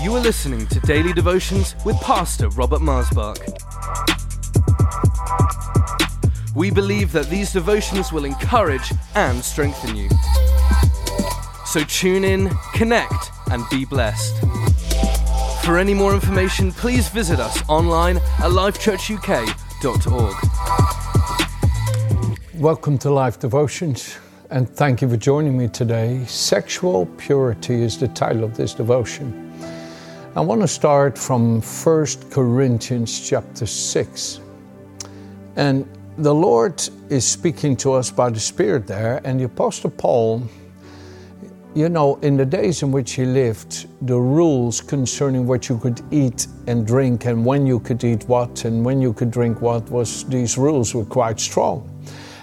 You are listening to Daily Devotions with Pastor Robert Marsbach. We believe that these devotions will encourage and strengthen you. So tune in, connect, and be blessed. For any more information, please visit us online at lifechurchuk.org. Welcome to Life Devotions, and thank you for joining me today. Sexual purity is the title of this devotion. I want to start from 1 Corinthians chapter 6. And the Lord is speaking to us by the Spirit there, and the Apostle Paul, you know, in the days in which he lived, the rules concerning what you could eat and drink, and when you could eat what and when you could drink what, was these rules were quite strong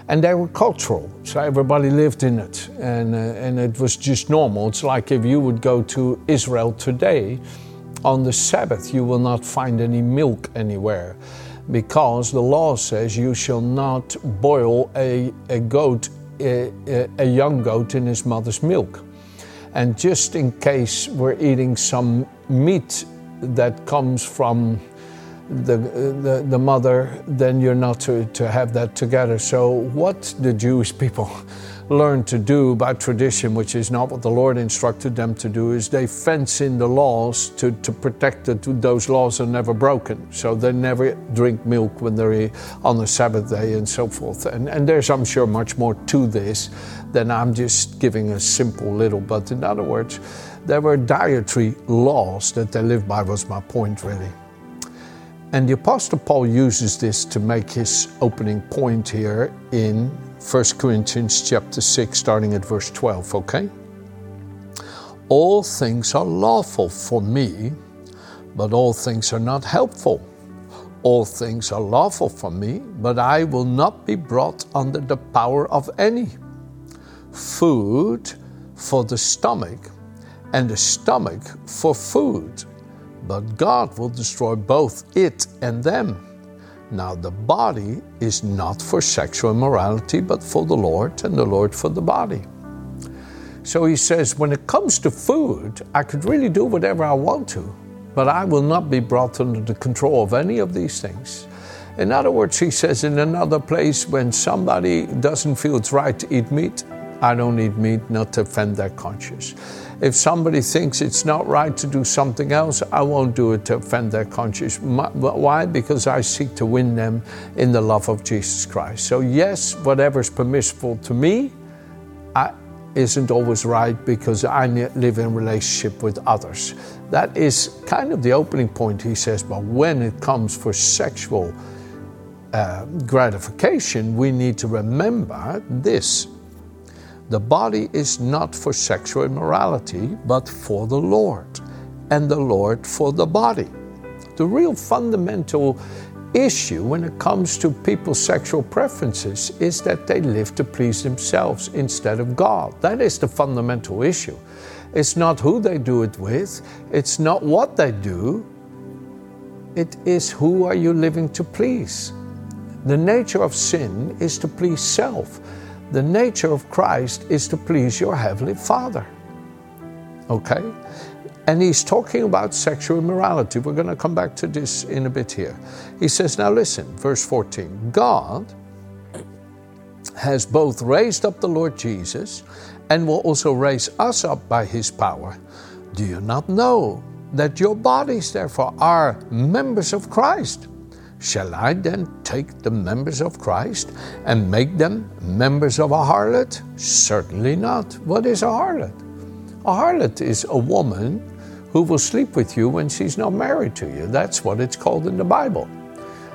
and they were cultural, so everybody lived in it, and uh, and it was just normal. It's like if you would go to Israel today, on the Sabbath you will not find any milk anywhere, because the law says you shall not boil a a goat, a, a young goat in his mother's milk, and just in case we're eating some meat that comes from the, the, the mother, then you're not to, to have that together. So, what the Jewish people learned to do by tradition, which is not what the Lord instructed them to do, is they fence in the laws to, to protect that those laws are never broken. So they never drink milk when they're on the Sabbath day and so forth. And, and there's, I'm sure, much more to this than I'm just giving a simple little. But in other words, there were dietary laws that they lived by, was my point really. And the Apostle Paul uses this to make his opening point here in 1 Corinthians chapter 6, starting at verse 12, okay? All things are lawful for me, but all things are not helpful. All things are lawful for me, but I will not be brought under the power of any. Food for the stomach, and the stomach for food but God will destroy both it and them. Now, the body is not for sexual immorality, but for the Lord, and the Lord for the body. So he says, when it comes to food, I could really do whatever I want to, but I will not be brought under the control of any of these things. In other words, he says in another place, when somebody doesn't feel it's right to eat meat, I don't eat meat not to offend their conscience. If somebody thinks it's not right to do something else, I won't do it to offend their conscience. Why? Because I seek to win them in the love of Jesus Christ. So, yes, whatever's permissible to me I, isn't always right because I live in relationship with others. That is kind of the opening point, he says. But when it comes for sexual uh, gratification, we need to remember this the body is not for sexual immorality, but for the Lord, and the Lord for the body. The real fundamental issue when it comes to people's sexual preferences is that they live to please themselves instead of God. That is the fundamental issue. It's not who they do it with, it's not what they do, it is who are you living to please. The nature of sin is to please self. The nature of Christ is to please your Heavenly Father. Okay? And he's talking about sexual immorality. We're going to come back to this in a bit here. He says, Now listen, verse 14 God has both raised up the Lord Jesus and will also raise us up by his power. Do you not know that your bodies, therefore, are members of Christ? Shall I then take the members of Christ and make them members of a harlot? Certainly not. What is a harlot? A harlot is a woman who will sleep with you when she's not married to you. That's what it's called in the Bible.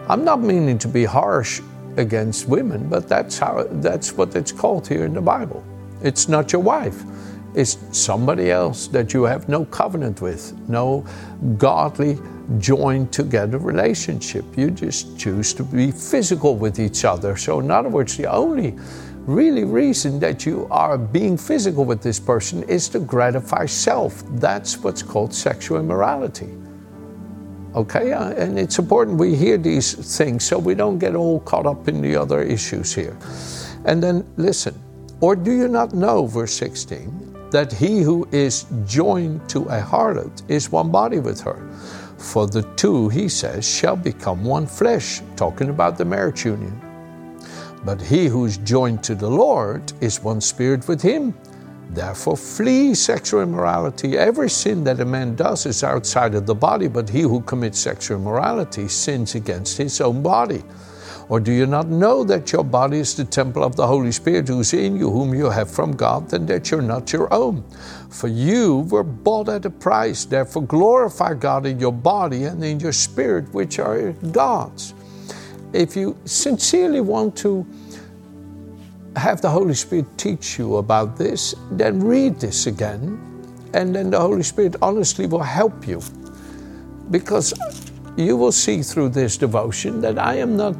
I'm not meaning to be harsh against women, but that's how that's what it's called here in the Bible. It's not your wife. It's somebody else that you have no covenant with, no godly joined together relationship. You just choose to be physical with each other. So, in other words, the only really reason that you are being physical with this person is to gratify self. That's what's called sexual immorality. Okay, uh, and it's important we hear these things so we don't get all caught up in the other issues here. And then listen, or do you not know, verse 16, that he who is joined to a harlot is one body with her. For the two, he says, shall become one flesh, talking about the marriage union. But he who is joined to the Lord is one spirit with him. Therefore, flee sexual immorality. Every sin that a man does is outside of the body, but he who commits sexual immorality sins against his own body. Or do you not know that your body is the temple of the Holy Spirit who is in you, whom you have from God, and that you're not your own? For you were bought at a price. Therefore, glorify God in your body and in your spirit, which are God's. If you sincerely want to have the Holy Spirit teach you about this, then read this again, and then the Holy Spirit honestly will help you. Because you will see through this devotion that I am not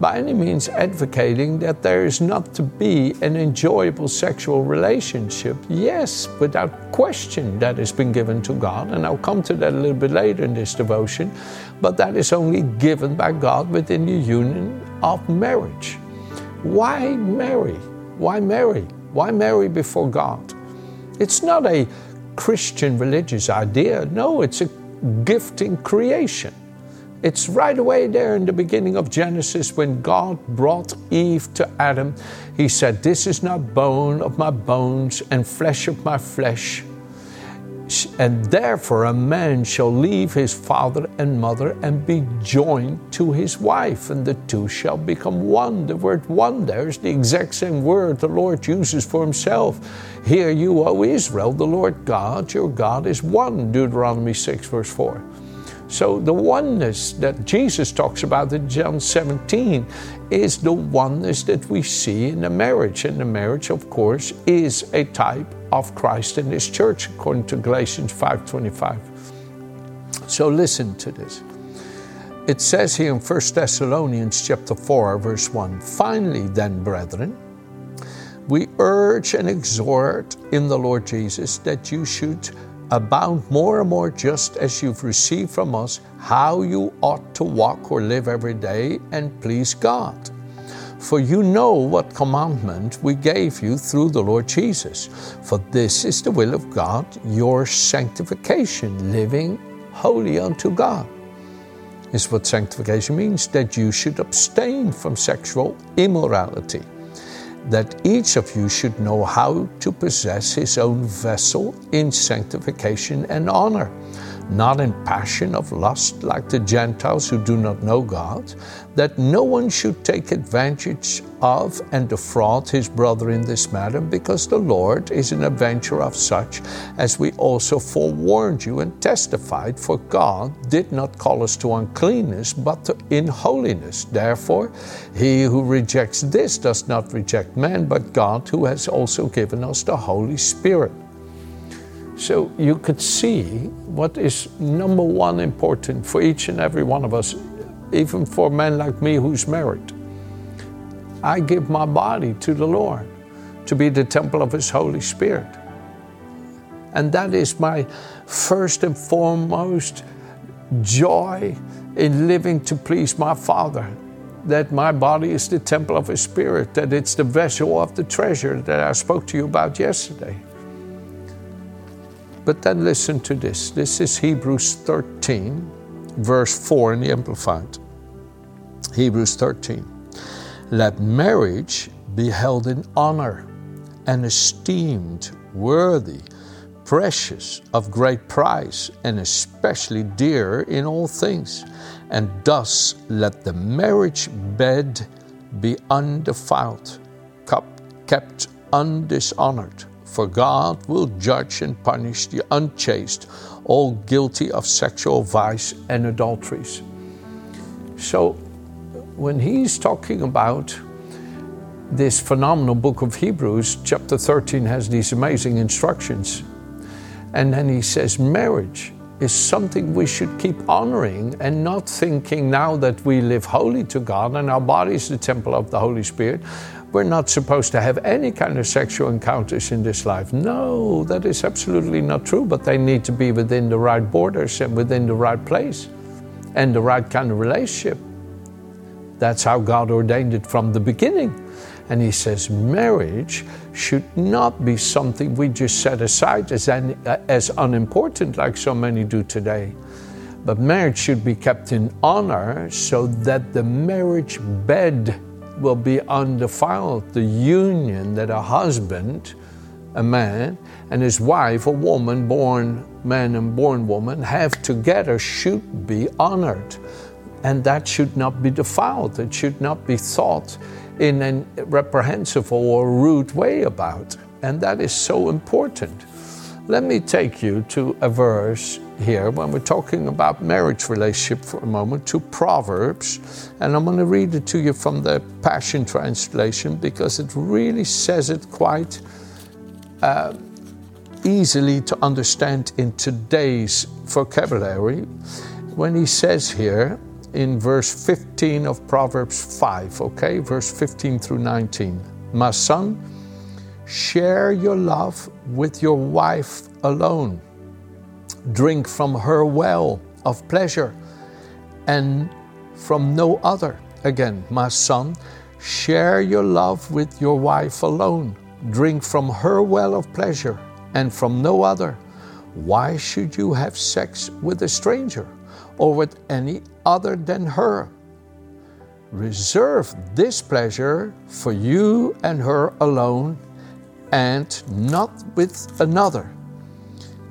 by any means advocating that there is not to be an enjoyable sexual relationship. Yes, without question, that has been given to God, and I'll come to that a little bit later in this devotion, but that is only given by God within the union of marriage. Why marry? Why marry? Why marry before God? It's not a Christian religious idea. No, it's a gift in creation. It's right away there in the beginning of Genesis when God brought Eve to Adam. He said, This is not bone of my bones and flesh of my flesh. And therefore, a man shall leave his father and mother and be joined to his wife, and the two shall become one. The word one there is the exact same word the Lord uses for himself. Hear you, O Israel, the Lord God, your God is one. Deuteronomy 6, verse 4. So the oneness that Jesus talks about in John 17 is the oneness that we see in the marriage. And the marriage, of course, is a type of Christ and his church, according to Galatians 5:25. So listen to this. It says here in 1 Thessalonians chapter 4, verse 1, finally then, brethren, we urge and exhort in the Lord Jesus that you should abound more and more just as you've received from us how you ought to walk or live every day and please God. For you know what commandment we gave you through the Lord Jesus. For this is the will of God, your sanctification, living holy unto God. Is what sanctification means that you should abstain from sexual immorality that each of you should know how to possess his own vessel in sanctification and honor not in passion of lust like the Gentiles who do not know God, that no one should take advantage of and defraud his brother in this matter, because the Lord is an avenger of such, as we also forewarned you and testified, for God did not call us to uncleanness, but to, in holiness. Therefore, he who rejects this does not reject man, but God, who has also given us the Holy Spirit so you could see what is number one important for each and every one of us, even for men like me who's married. I give my body to the Lord to be the temple of His Holy Spirit. And that is my first and foremost joy in living to please my Father. That my body is the temple of His Spirit, that it's the vessel of the treasure that I spoke to you about yesterday. But then listen to this. This is Hebrews 13, verse 4 in the Amplified. Hebrews 13. Let marriage be held in honor and esteemed worthy, precious, of great price, and especially dear in all things. And thus let the marriage bed be undefiled, kept undishonored for God will judge and punish the unchaste, all guilty of sexual vice and adulteries. So, when he's talking about this phenomenal book of Hebrews, chapter 13 has these amazing instructions. And then he says, marriage is something we should keep honoring and not thinking now that we live holy to God and our body is the temple of the Holy Spirit. We're not supposed to have any kind of sexual encounters in this life. No, that is absolutely not true, but they need to be within the right borders and within the right place and the right kind of relationship. That's how God ordained it from the beginning. And he says marriage should not be something we just set aside as, an, as unimportant like so many do today. But marriage should be kept in honor so that the marriage bed will be undefiled. The union that a husband, a man, and his wife, a woman, born man and born woman, have together should be honored. And that should not be defiled. It should not be thought in a reprehensible or rude way about. And that is so important. Let me take you to a verse here when we're talking about marriage relationship for a moment to Proverbs. And I'm going to read it to you from the Passion Translation because it really says it quite uh, easily to understand in today's vocabulary when he says here in verse 15 of Proverbs 5, okay, verse 15 through 19. My son, share your love with your wife alone. Drink from her well of pleasure and from no other. Again, my son, share your love with your wife alone. Drink from her well of pleasure and from no other. Why should you have sex with a stranger or with any other than her? Reserve this pleasure for you and her alone and not with another.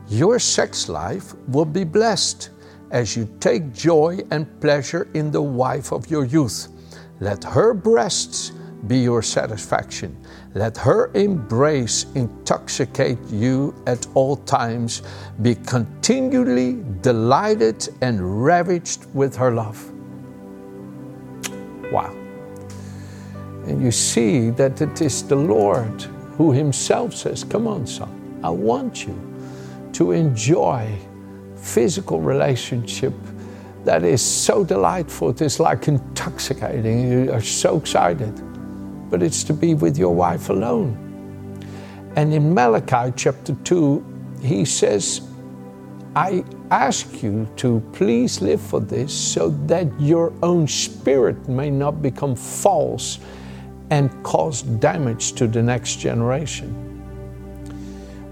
Your sex life will be blessed as you take joy and pleasure in the wife of your youth. Let her breasts be your satisfaction. Let her embrace intoxicate you at all times. Be continually delighted and ravaged with her love. Wow. And you see that it is the Lord who Himself says, Come on, son, I want you to enjoy physical relationship that is so delightful. It is like intoxicating. You are so excited but it's to be with your wife alone. And in Malachi chapter 2, he says, I ask you to please live for this so that your own spirit may not become false and cause damage to the next generation.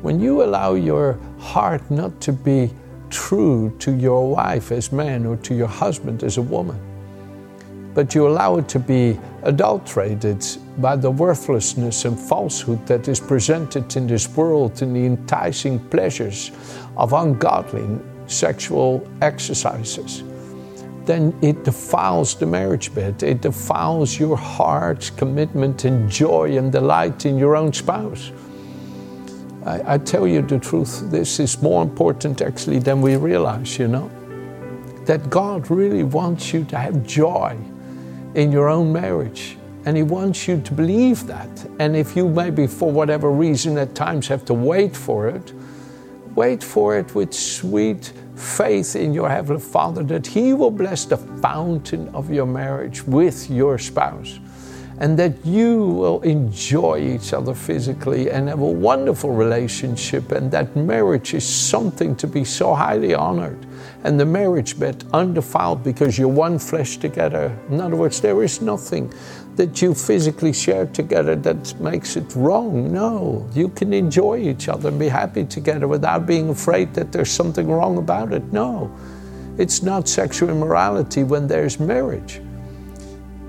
When you allow your heart not to be true to your wife as man or to your husband as a woman, but you allow it to be adulterated by the worthlessness and falsehood that is presented in this world in the enticing pleasures of ungodly sexual exercises, then it defiles the marriage bed. It defiles your heart's commitment and joy and delight in your own spouse. I, I tell you the truth, this is more important actually than we realize, you know. That God really wants you to have joy in your own marriage. And He wants you to believe that. And if you maybe, for whatever reason, at times have to wait for it, wait for it with sweet faith in your Heavenly Father that He will bless the fountain of your marriage with your spouse. And that you will enjoy each other physically and have a wonderful relationship, and that marriage is something to be so highly honored and the marriage bed undefiled because you're one flesh together. In other words, there is nothing that you physically share together that makes it wrong. No, you can enjoy each other and be happy together without being afraid that there's something wrong about it. No, it's not sexual immorality when there's marriage,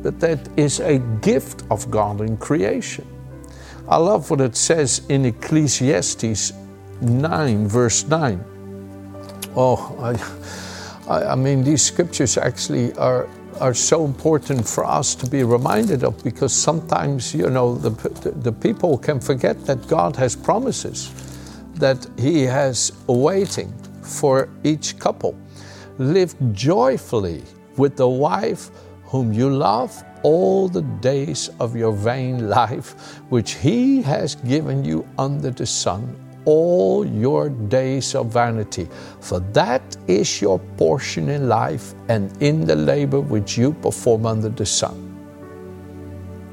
but that is a gift of God in creation. I love what it says in Ecclesiastes 9, verse 9. Oh, I, I mean, these scriptures actually are are so important for us to be reminded of because sometimes you know the, the people can forget that God has promises that He has awaiting for each couple. Live joyfully with the wife whom you love all the days of your vain life, which He has given you under the sun all your days of vanity, for that is your portion in life and in the labor which you perform under the sun.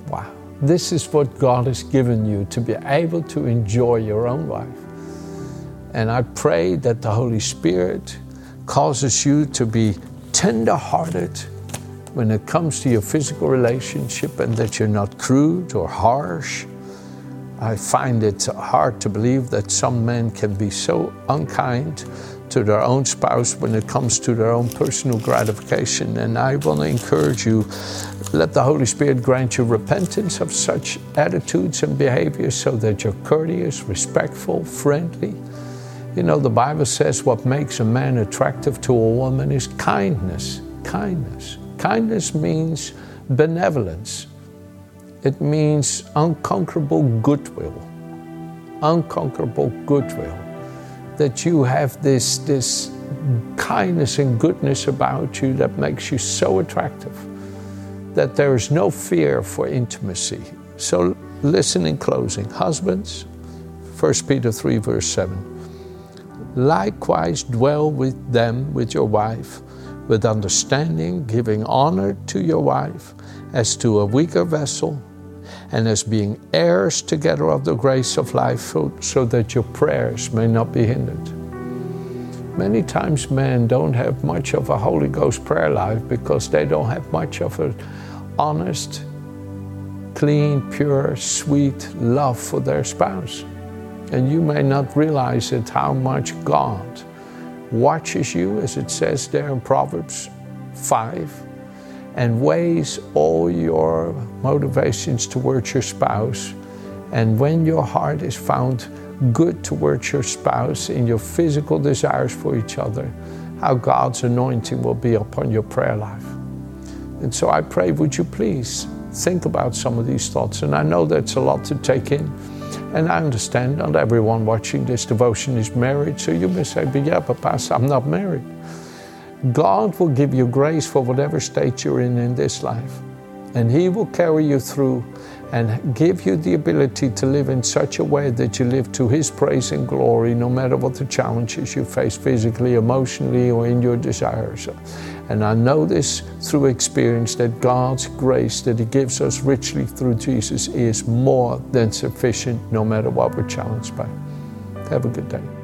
Wow. This is what God has given you to be able to enjoy your own life. And I pray that the Holy Spirit causes you to be tender hearted when it comes to your physical relationship and that you're not crude or harsh. I find it hard to believe that some men can be so unkind to their own spouse when it comes to their own personal gratification. And I want to encourage you let the Holy Spirit grant you repentance of such attitudes and behaviors so that you're courteous, respectful, friendly. You know, the Bible says what makes a man attractive to a woman is kindness. Kindness. Kindness means benevolence, it means unconquerable goodwill. Unconquerable goodwill that you have this, this kindness and goodness about you that makes you so attractive that there is no fear for intimacy. So listen in closing. Husbands, 1 Peter 3, verse 7. Likewise, dwell with them, with your wife, with understanding, giving honor to your wife as to a weaker vessel, and as being heirs together of the grace of life, so that your prayers may not be hindered. Many times men don't have much of a Holy Ghost prayer life because they don't have much of an honest, clean, pure, sweet love for their spouse. And you may not realize it how much God watches you, as it says there in Proverbs 5 and weighs all your motivations towards your spouse. And when your heart is found good towards your spouse in your physical desires for each other, how God's anointing will be upon your prayer life. And so I pray, would you please think about some of these thoughts? And I know that's a lot to take in. And I understand not everyone watching this devotion is married, so you may say, but yeah, but Pastor, I'm not married. God will give you grace for whatever state you're in in this life. And He will carry you through and give you the ability to live in such a way that you live to His praise and glory, no matter what the challenges you face physically, emotionally, or in your desires. And I know this through experience that God's grace that He gives us richly through Jesus is more than sufficient, no matter what we're challenged by. Have a good day.